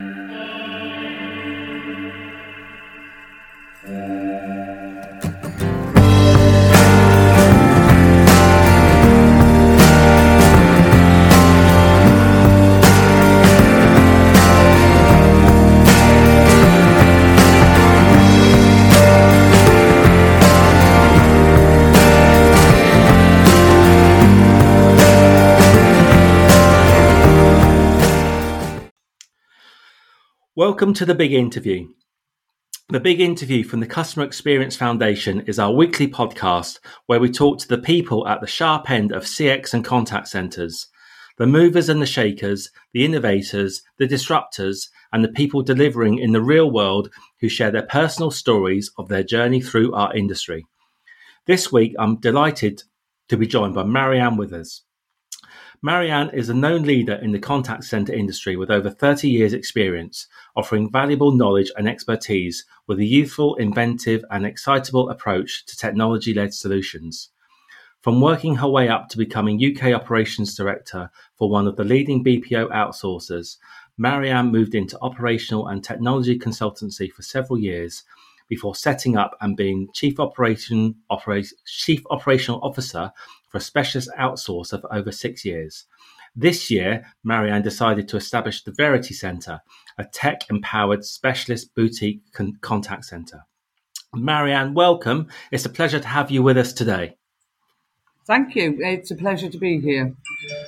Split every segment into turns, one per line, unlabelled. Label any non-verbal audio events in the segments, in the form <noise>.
Uh... Welcome to the Big Interview. The Big Interview from the Customer Experience Foundation is our weekly podcast where we talk to the people at the sharp end of CX and contact centers, the movers and the shakers, the innovators, the disruptors, and the people delivering in the real world who share their personal stories of their journey through our industry. This week, I'm delighted to be joined by Marianne Withers. Marianne is a known leader in the contact center industry with over 30 years' experience, offering valuable knowledge and expertise with a youthful, inventive, and excitable approach to technology led solutions. From working her way up to becoming UK Operations Director for one of the leading BPO outsourcers, Marianne moved into operational and technology consultancy for several years before setting up and being Chief, Operation, Chief Operational Officer for a specialist outsourcer for over six years. This year, Marianne decided to establish the Verity Centre, a tech empowered specialist boutique con- contact centre. Marianne, welcome. It's a pleasure to have you with us today.
Thank you. It's a pleasure to be here.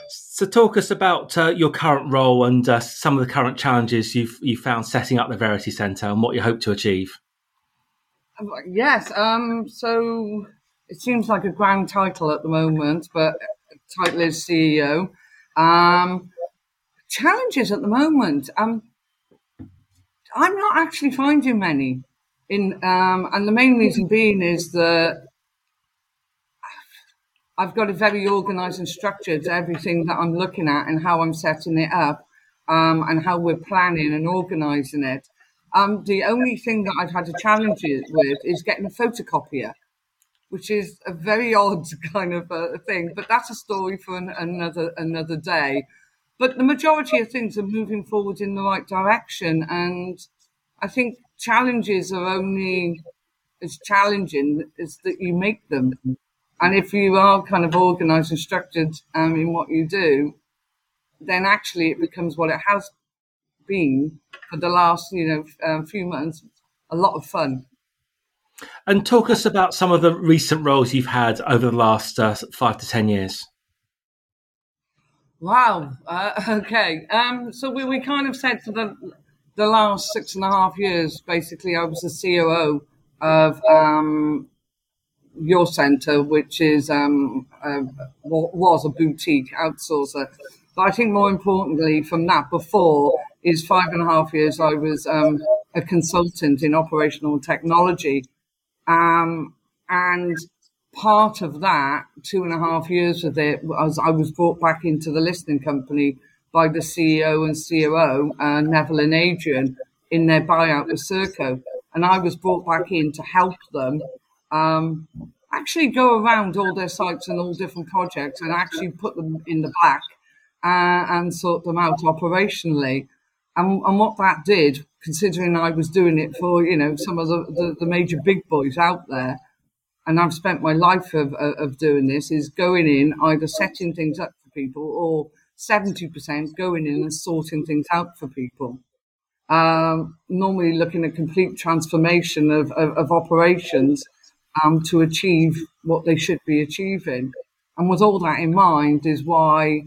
So, talk us about uh, your current role and uh, some of the current challenges you've you found setting up the Verity Centre and what you hope to achieve.
Yes. Um, so it seems like a grand title at the moment, but title is CEO. Um, challenges at the moment. Um, I'm not actually finding many. In um, and the main reason being is that I've got a very organised and structured everything that I'm looking at and how I'm setting it up, um, and how we're planning and organising it. Um, the only thing that I've had a challenge with is getting a photocopier which is a very odd <laughs> kind of a thing. But that's a story for an, another another day. But the majority of things are moving forward in the right direction, and I think challenges are only as challenging as that you make them. And if you are kind of organised and structured um, in what you do, then actually it becomes what it has been for the last you know um, few months, a lot of fun.
And talk us about some of the recent roles you've had over the last uh, five to ten years.
Wow. Uh, <laughs> okay. Um, so we, we kind of said for the the last six and a half years, basically, I was the COO of um, your centre, which is um, uh, was a boutique outsourcer. But I think more importantly, from that before is five and a half years I was um, a consultant in operational technology um, and part of that, two and a half years of it, was I was brought back into the listening company by the CEO and COO, uh, Neville and Adrian, in their buyout with Serco. And I was brought back in to help them um, actually go around all their sites and all different projects and actually put them in the back uh, and sort them out operationally. And, and what that did considering I was doing it for, you know, some of the, the, the major big boys out there. And I've spent my life of, of doing this is going in, either setting things up for people or 70% going in and sorting things out for people. Um, normally looking at complete transformation of, of, of operations um, to achieve what they should be achieving. And with all that in mind is why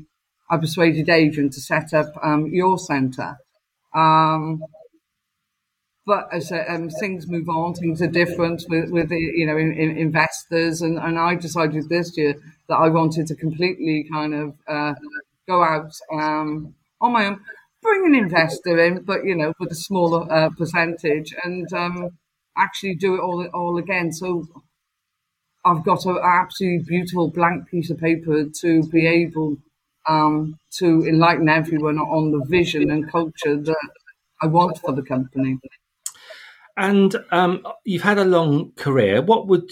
I persuaded Adrian to set up um, your centre. Um, but as um, things move on, things are different with, with you know in, in investors, and, and I decided this year that I wanted to completely kind of uh, go out um, on my own, bring an investor in, but you know with a smaller uh, percentage, and um, actually do it all all again. So I've got an absolutely beautiful blank piece of paper to be able um, to enlighten everyone on the vision and culture that I want for the company.
And um, you've had a long career. What would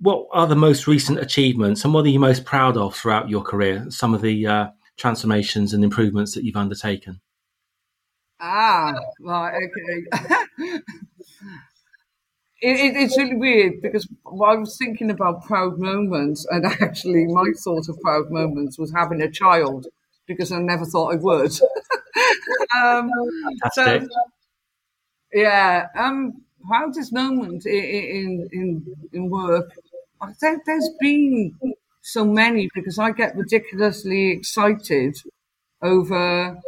what are the most recent achievements, and what are you most proud of throughout your career? Some of the uh, transformations and improvements that you've undertaken.
Ah, right, okay. <laughs> It, it, it's really weird because I was thinking about proud moments, and <laughs> actually, my thought of proud moments was having a child because I never thought I would. <laughs> um, so, yeah, um, proudest moment in in in, work. I think there's been so many because I get ridiculously excited over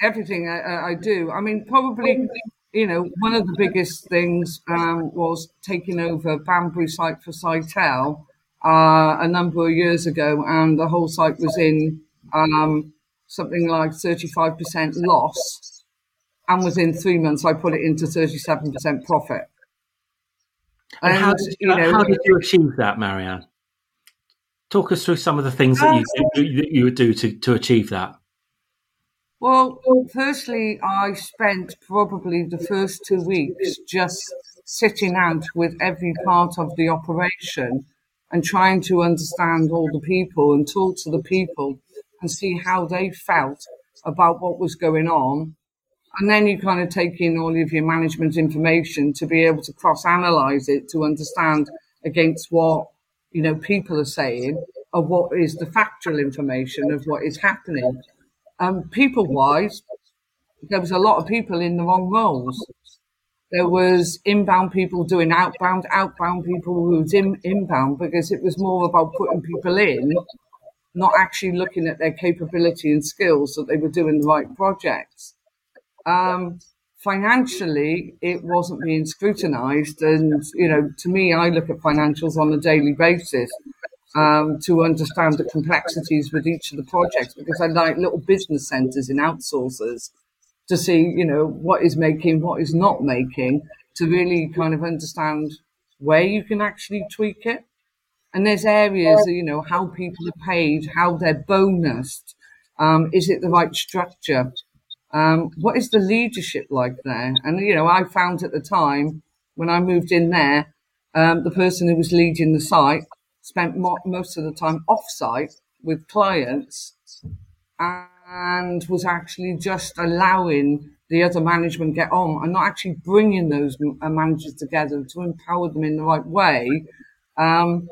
everything I, I do. I mean, probably you know, one of the biggest things um, was taking over Banbury site for Sitel uh, a number of years ago, and the whole site was in um, something like 35% loss. And within three months, I put it into 37% profit.
And, and how, did, you know, how did you achieve that, Marianne? Talk us through some of the things that you, um, you, you would do to, to achieve that.
Well, firstly, I spent probably the first two weeks just sitting out with every part of the operation and trying to understand all the people and talk to the people and see how they felt about what was going on. And then you kind of take in all of your management information to be able to cross analyze it to understand against what, you know, people are saying or what is the factual information of what is happening. Um, people wise, there was a lot of people in the wrong roles. There was inbound people doing outbound, outbound people who was in, inbound because it was more about putting people in, not actually looking at their capability and skills that they were doing the right projects. Um, financially, it wasn't being scrutinized. And, you know, to me, I look at financials on a daily basis um, to understand the complexities with each of the projects because I like little business centers in outsourcers to see, you know, what is making, what is not making, to really kind of understand where you can actually tweak it. And there's areas, you know, how people are paid, how they're bonused. Um, is it the right structure? Um, what is the leadership like there? And, you know, I found at the time when I moved in there, um, the person who was leading the site spent mo- most of the time off-site with clients and was actually just allowing the other management get on and not actually bringing those uh, managers together to empower them in the right way um,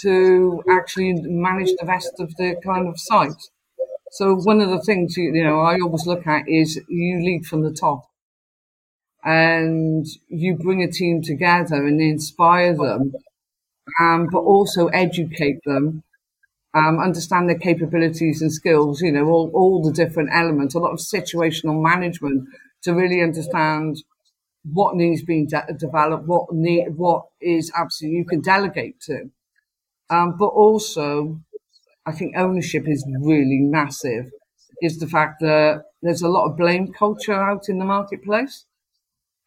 to actually manage the rest of the kind of site. So one of the things you, you know I always look at is you lead from the top and you bring a team together and inspire them um, but also educate them, um, understand their capabilities and skills, you know, all, all the different elements, a lot of situational management to really understand what needs being de- developed, what need, what is absolutely you can delegate to. Um, but also, I think ownership is really massive. Is the fact that there's a lot of blame culture out in the marketplace,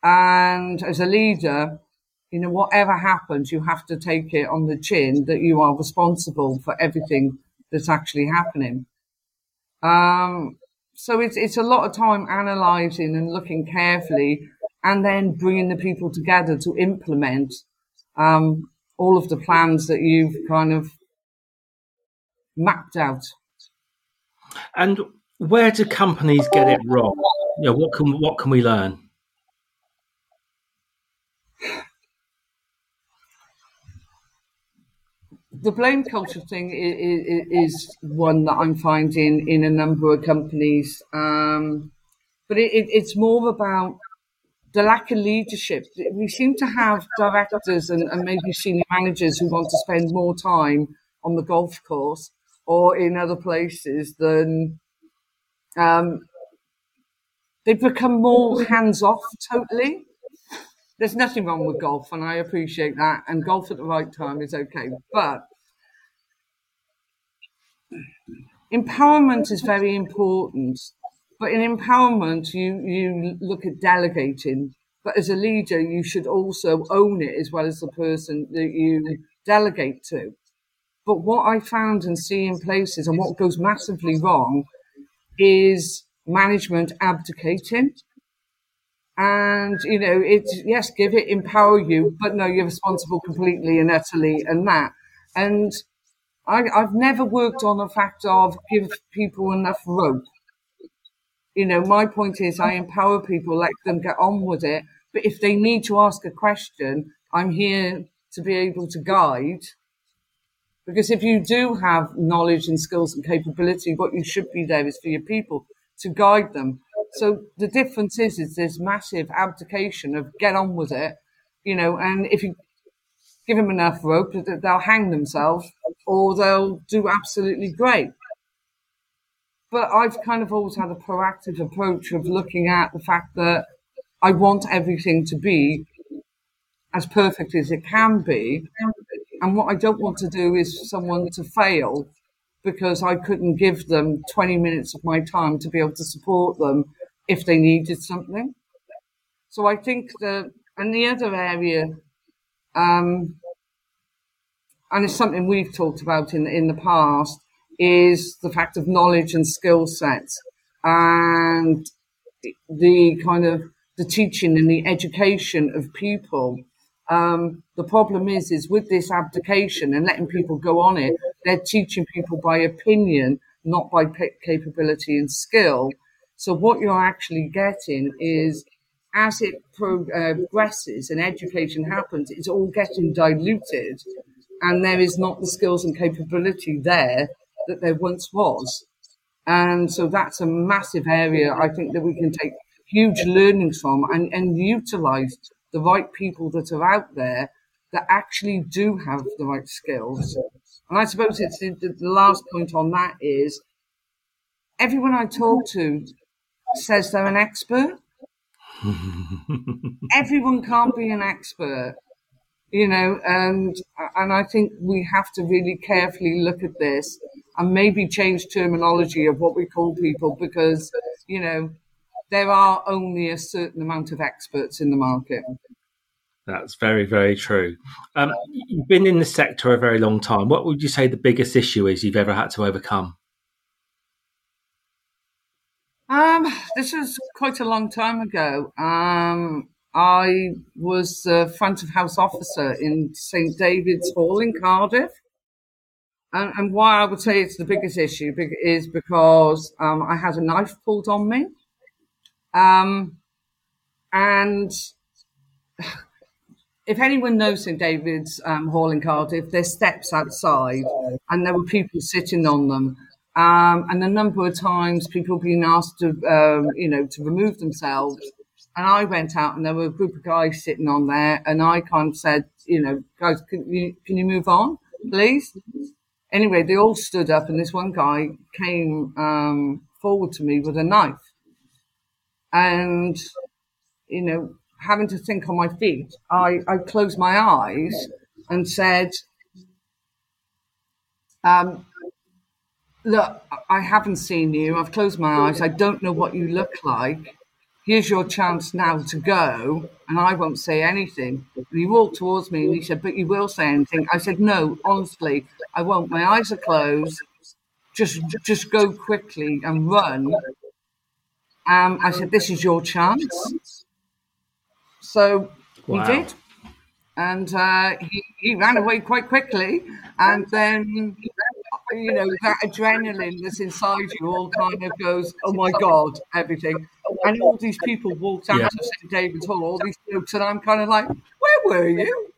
and as a leader, you know, whatever happens, you have to take it on the chin that you are responsible for everything that's actually happening. Um, so it's, it's a lot of time analyzing and looking carefully and then bringing the people together to implement, um, all of the plans that you've kind of mapped out.
And where do companies get it wrong? You know, what can, what can we learn?
the blame culture thing is, is, one that I'm finding in a number of companies, um, but it, it, it's more about the lack of leadership. We seem to have directors and, and, maybe senior managers who want to spend more time on the golf course or in other places then um, they've become more hands off totally. There's nothing wrong with golf, and I appreciate that. And golf at the right time is okay. But empowerment is very important. But in empowerment, you, you look at delegating. But as a leader, you should also own it as well as the person that you delegate to. But what I found and see in places and what goes massively wrong is management abdicating. And, you know, it's, yes, give it, empower you, but no, you're responsible completely and utterly and that. And I, have never worked on the fact of give people enough rope. You know, my point is I empower people, let them get on with it. But if they need to ask a question, I'm here to be able to guide. Because if you do have knowledge and skills and capability, what you should be there is for your people to guide them. So the difference is, is this massive abdication of get on with it, you know, and if you give them enough rope, they'll hang themselves or they'll do absolutely great. But I've kind of always had a proactive approach of looking at the fact that I want everything to be as perfect as it can be. And what I don't want to do is someone to fail because I couldn't give them 20 minutes of my time to be able to support them if they needed something. So I think that, and the other area, um, and it's something we've talked about in, in the past, is the fact of knowledge and skill sets and the kind of the teaching and the education of people. Um, the problem is, is with this abdication and letting people go on it, they're teaching people by opinion, not by capability and skill. So what you're actually getting is, as it uh, progresses and education happens, it's all getting diluted, and there is not the skills and capability there that there once was. And so that's a massive area I think that we can take huge learnings from and, and utilize the right people that are out there that actually do have the right skills. And I suppose it's the, the last point on that is everyone I talk to says they're an expert. <laughs> everyone can't be an expert you know, and and I think we have to really carefully look at this and maybe change terminology of what we call people because you know there are only a certain amount of experts in the market.
That's very, very true. Um, you've been in the sector a very long time. What would you say the biggest issue is you've ever had to overcome?
Um, this is quite a long time ago. Um, I was the front of house officer in St David's Hall in Cardiff. And, and, why I would say it's the biggest issue is because um, I had a knife pulled on me. Um, and if anyone knows St David's um, Hall in Cardiff, there's steps outside and there were people sitting on them. Um, and a number of times people being asked to, um, you know, to remove themselves and I went out and there were a group of guys sitting on there and I kind of said, you know, guys, can you, can you move on, please? Anyway, they all stood up and this one guy came um, forward to me with a knife. And, you know, having to think on my feet, I, I closed my eyes and said, um, look, I haven't seen you. I've closed my eyes. I don't know what you look like here's your chance now to go, and I won't say anything. And he walked towards me and he said, But you will say anything. I said, No, honestly, I won't. My eyes are closed. Just just go quickly and run. Um, I said, This is your chance. So wow. he did. And uh, he, he ran away quite quickly. And then you know, that adrenaline that's inside you all kind of goes, oh my God, everything. And all these people walked out yeah. of St. David's Hall, all these folks, and I'm kind of like, where were you?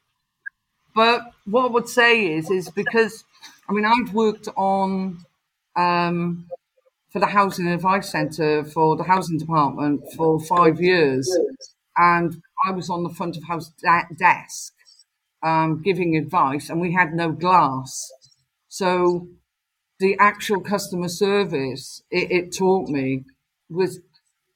But what I would say is, is because, I mean, I've worked on, um, for the Housing Advice Centre for the Housing Department for five years. And I was on the front of house de- desk um, giving advice, and we had no glass. So the actual customer service it, it taught me was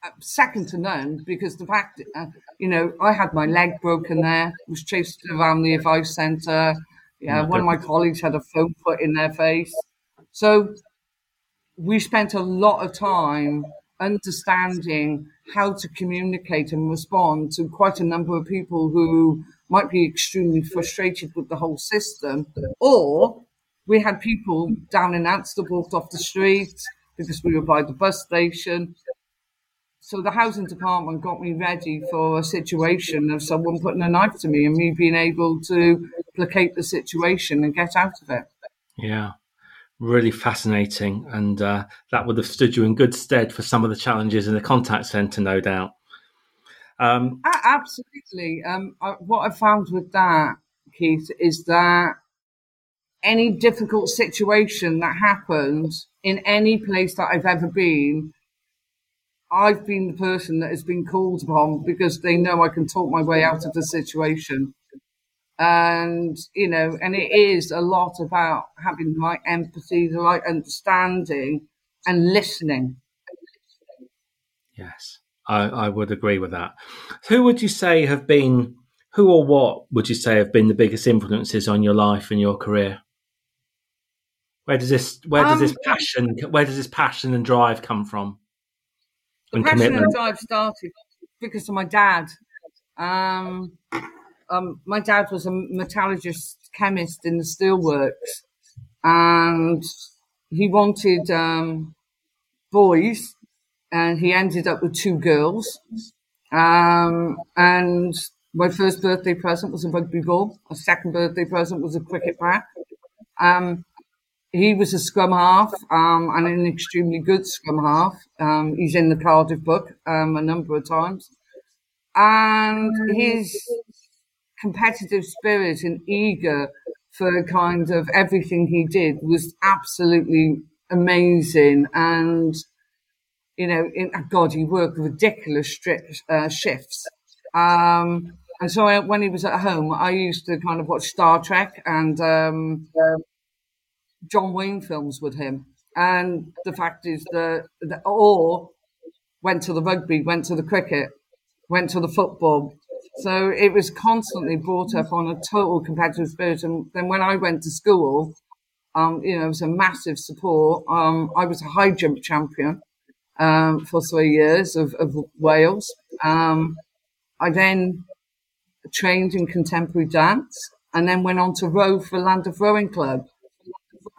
uh, second to none because the fact, uh, you know, I had my leg broken there, was chased around the advice centre. Yeah, one of my colleagues had a phone put in their face. So we spent a lot of time understanding how to communicate and respond to quite a number of people who might be extremely frustrated with the whole system or we had people down in Anstey walked off the street because we were by the bus station. So the housing department got me ready for a situation of someone putting a knife to me and me being able to placate the situation and get out of it.
Yeah. Really fascinating, and uh, that would have stood you in good stead for some of the challenges in the contact centre, no doubt.
Um, Absolutely. Um, what I found with that, Keith, is that any difficult situation that happens in any place that I've ever been, I've been the person that has been called upon because they know I can talk my way out of the situation. And, you know, and it is a lot about having the right empathy, the right understanding and listening.
Yes, I, I would agree with that. Who would you say have been, who or what would you say have been the biggest influences on your life and your career? Where does this where does um, this passion where does this passion and drive come from?
The passion commitment? and drive started because of my dad. Um, um, my dad was a metallurgist chemist in the steelworks, and he wanted um, boys, and he ended up with two girls. Um, and my first birthday present was a rugby ball. A second birthday present was a cricket bat. Um, he was a scrum half um, and an extremely good scrum half. Um, he's in the Cardiff book um, a number of times. And his competitive spirit and eager for kind of everything he did was absolutely amazing. And, you know, in, oh God, he worked ridiculous uh, shifts. Um, and so I, when he was at home, I used to kind of watch Star Trek and um, John Wayne films with him. And the fact is that, that or went to the rugby, went to the cricket, went to the football. So it was constantly brought up on a total competitive spirit. And then when I went to school, um, you know, it was a massive support. Um, I was a high jump champion um, for three years of, of Wales. Um, I then trained in contemporary dance and then went on to row for Llandaff Rowing Club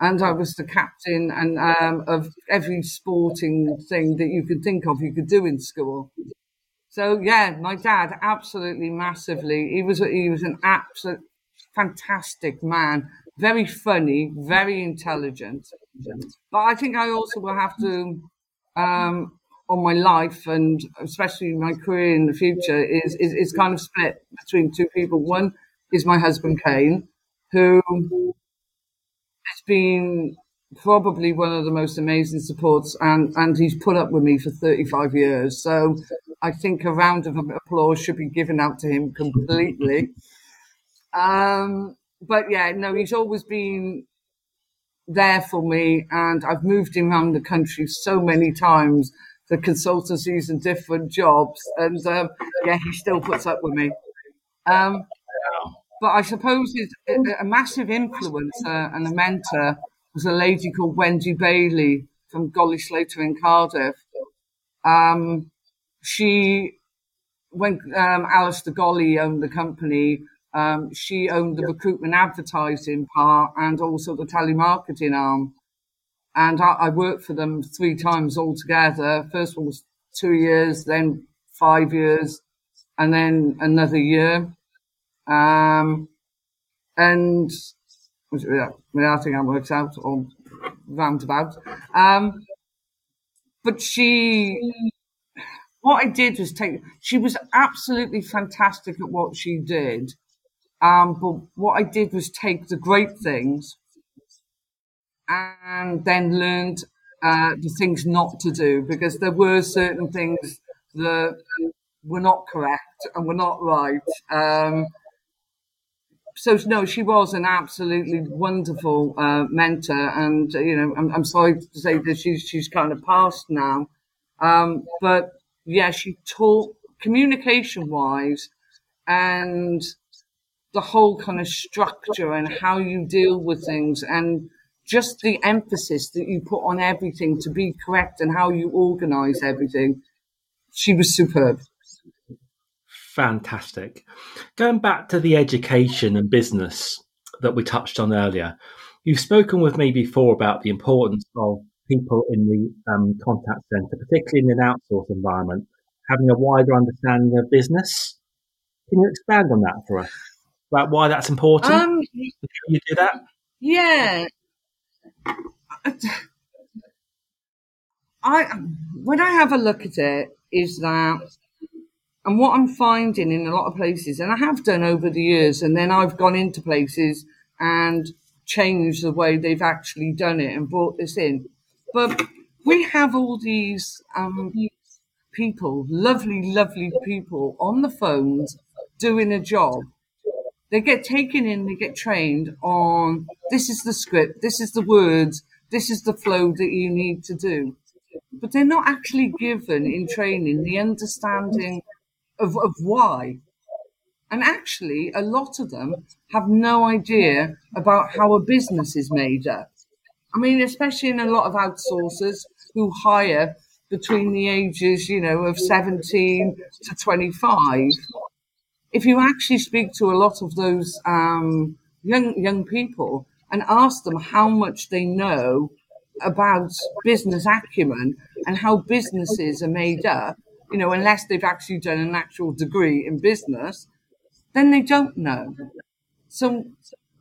and I was the captain and um, of every sporting thing that you could think of you could do in school. So yeah, my dad absolutely massively. He was he was an absolute fantastic man, very funny, very intelligent. But I think I also will have to um, on my life and especially my career in the future is, is is kind of split between two people. One is my husband Kane, who it's been probably one of the most amazing supports, and and he's put up with me for 35 years. So I think a round of applause should be given out to him completely. Um, but yeah, no, he's always been there for me, and I've moved him around the country so many times for consultancies and different jobs, and um, yeah, he still puts up with me. Um, but I suppose a massive influencer and a mentor was a lady called Wendy Bailey from Golley Slater in Cardiff. Um, she, when um, Alistair Golley owned the company, um, she owned the recruitment advertising part and also the telemarketing arm. And I, I worked for them three times altogether. First one was two years, then five years, and then another year. Um, and mean, I think that works out or roundabout. Um, but she, what I did was take, she was absolutely fantastic at what she did. Um, but what I did was take the great things and then learned uh, the things not to do because there were certain things that were not correct and were not right. Um, so no, she was an absolutely wonderful uh, mentor, and you know, I'm, I'm, sorry to say that she's she's kind of passed now, um, but yeah, she taught communication wise, and the whole kind of structure and how you deal with things, and just the emphasis that you put on everything to be correct and how you organize everything. She was superb
fantastic. Going back to the education and business that we touched on earlier, you've spoken with me before about the importance of people in the um, contact centre, particularly in an outsourced environment, having a wider understanding of business. Can you expand on that for us about why that's important? Um, you do that?
Yeah. I when I have a look at it, is that, and what I'm finding in a lot of places, and I have done over the years, and then I've gone into places and changed the way they've actually done it and brought this in. But we have all these um, people, lovely, lovely people on the phones doing a job. They get taken in, they get trained on this is the script, this is the words, this is the flow that you need to do but they're not actually given in training the understanding of, of why. And actually, a lot of them have no idea about how a business is made up. I mean, especially in a lot of outsourcers who hire between the ages, you know, of 17 to 25. If you actually speak to a lot of those um, young young people and ask them how much they know about business acumen and how businesses are made up, you know, unless they've actually done an actual degree in business, then they don't know. So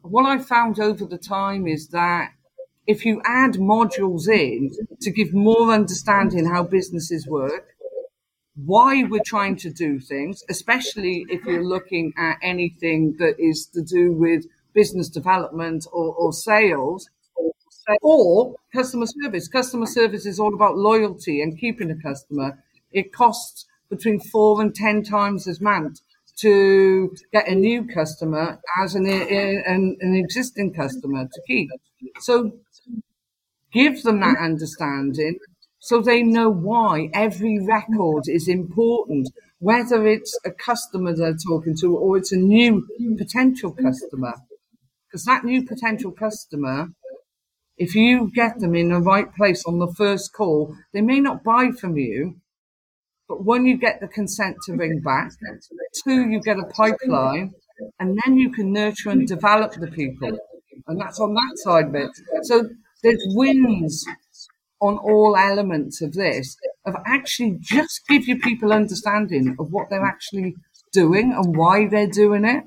what I found over the time is that if you add modules in to give more understanding how businesses work, why we're trying to do things, especially if you're looking at anything that is to do with business development or, or sales, or customer service. Customer service is all about loyalty and keeping a customer. It costs between four and ten times as much to get a new customer as an, an, an existing customer to keep. So give them that understanding so they know why every record is important, whether it's a customer they're talking to or it's a new potential customer. Because that new potential customer if you get them in the right place on the first call, they may not buy from you, but one, you get the consent to ring back. Two, you get a pipeline, and then you can nurture and develop the people. And that's on that side of it. So there's wins on all elements of this, of actually just give you people understanding of what they're actually doing and why they're doing it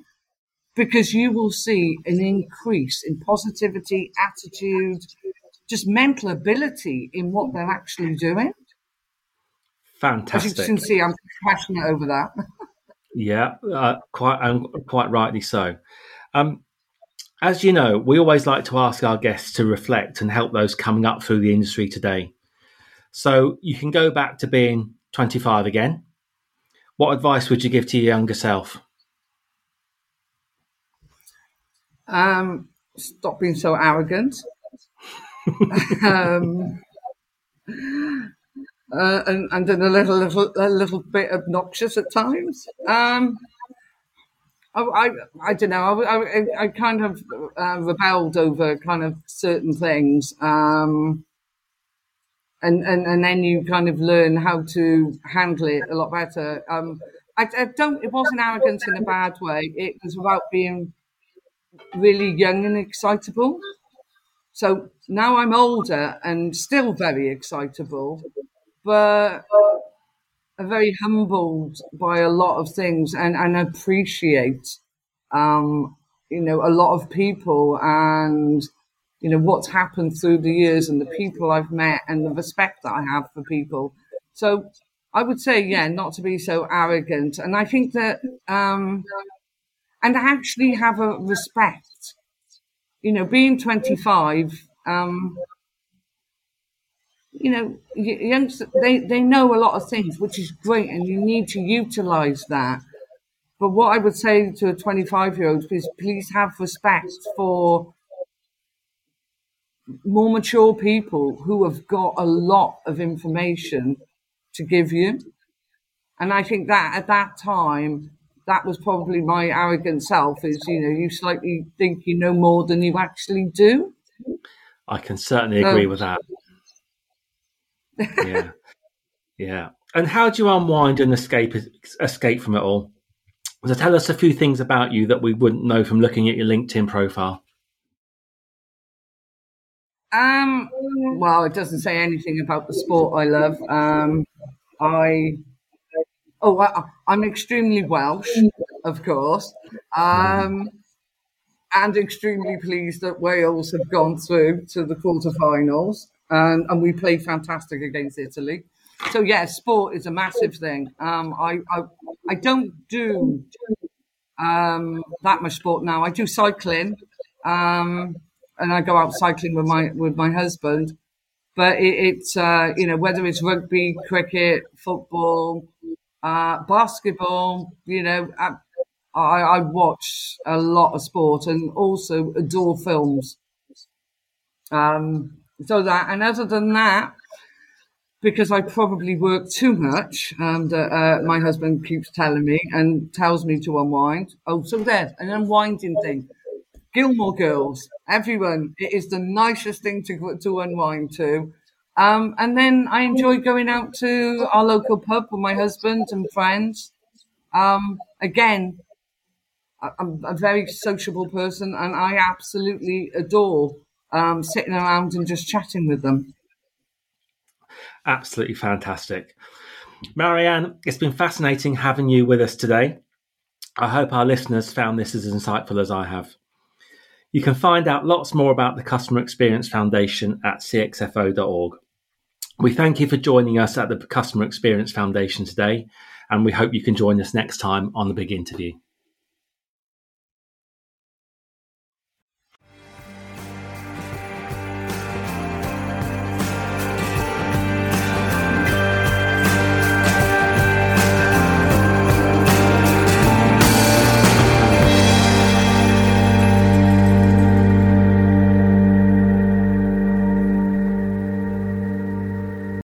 because you will see an increase in positivity, attitude, just mental ability in what they're actually doing.
Fantastic.
As you can see, I'm passionate over that. <laughs>
yeah, uh, quite um, quite rightly so. Um, as you know, we always like to ask our guests to reflect and help those coming up through the industry today. So you can go back to being 25 again. What advice would you give to your younger self?
Um, stop being so arrogant. <laughs> um, uh, and, and then a little, little, a little bit obnoxious at times. Um, I, I, don't know. I, I, I kind of uh, rebelled over kind of certain things. Um, and, and, and then you kind of learn how to handle it a lot better. Um, I, I don't, it wasn't arrogance in a bad way. It was about being really young and excitable. So now I'm older and still very excitable, but I'm very humbled by a lot of things and, and appreciate, um, you know, a lot of people and, you know, what's happened through the years and the people I've met and the respect that I have for people. So I would say, yeah, not to be so arrogant. And I think that, um, and actually have a respect. You know, being 25, um, you know, youngsters, they, they know a lot of things, which is great, and you need to utilize that. But what I would say to a 25 year old is please have respect for more mature people who have got a lot of information to give you. And I think that at that time, that was probably my arrogant self is you know you slightly think you know more than you actually do
i can certainly agree with that yeah. Yeah. And how do you unwind and escape escape from it all? So tell us a few things about you that we wouldn't know from looking at your linkedin profile.
Um well it doesn't say anything about the sport i love. Um i Oh, I, am extremely Welsh, of course. Um, and extremely pleased that Wales have gone through to the quarterfinals, and and we played fantastic against Italy. So yeah, sport is a massive thing. Um, I, I I don't do um, that much sport now. I do cycling, um, and I go out cycling with my with my husband. But it, it's uh, you know whether it's rugby, cricket, football, uh, basketball. You know, I, I watch a lot of sport and also adore films. Um, so that, and other than that, because I probably work too much, and uh, uh, my husband keeps telling me and tells me to unwind. Oh, so there's an unwinding thing. Gilmore Girls, everyone, it is the nicest thing to to unwind to. Um, and then I enjoy going out to our local pub with my husband and friends. Um, again, I'm a very sociable person, and I absolutely adore um, sitting around and just chatting with them.
Absolutely fantastic. Marianne, it's been fascinating having you with us today. I hope our listeners found this as insightful as I have. You can find out lots more about the Customer Experience Foundation at cxfo.org. We thank you for joining us at the Customer Experience Foundation today, and we hope you can join us next time on the big interview.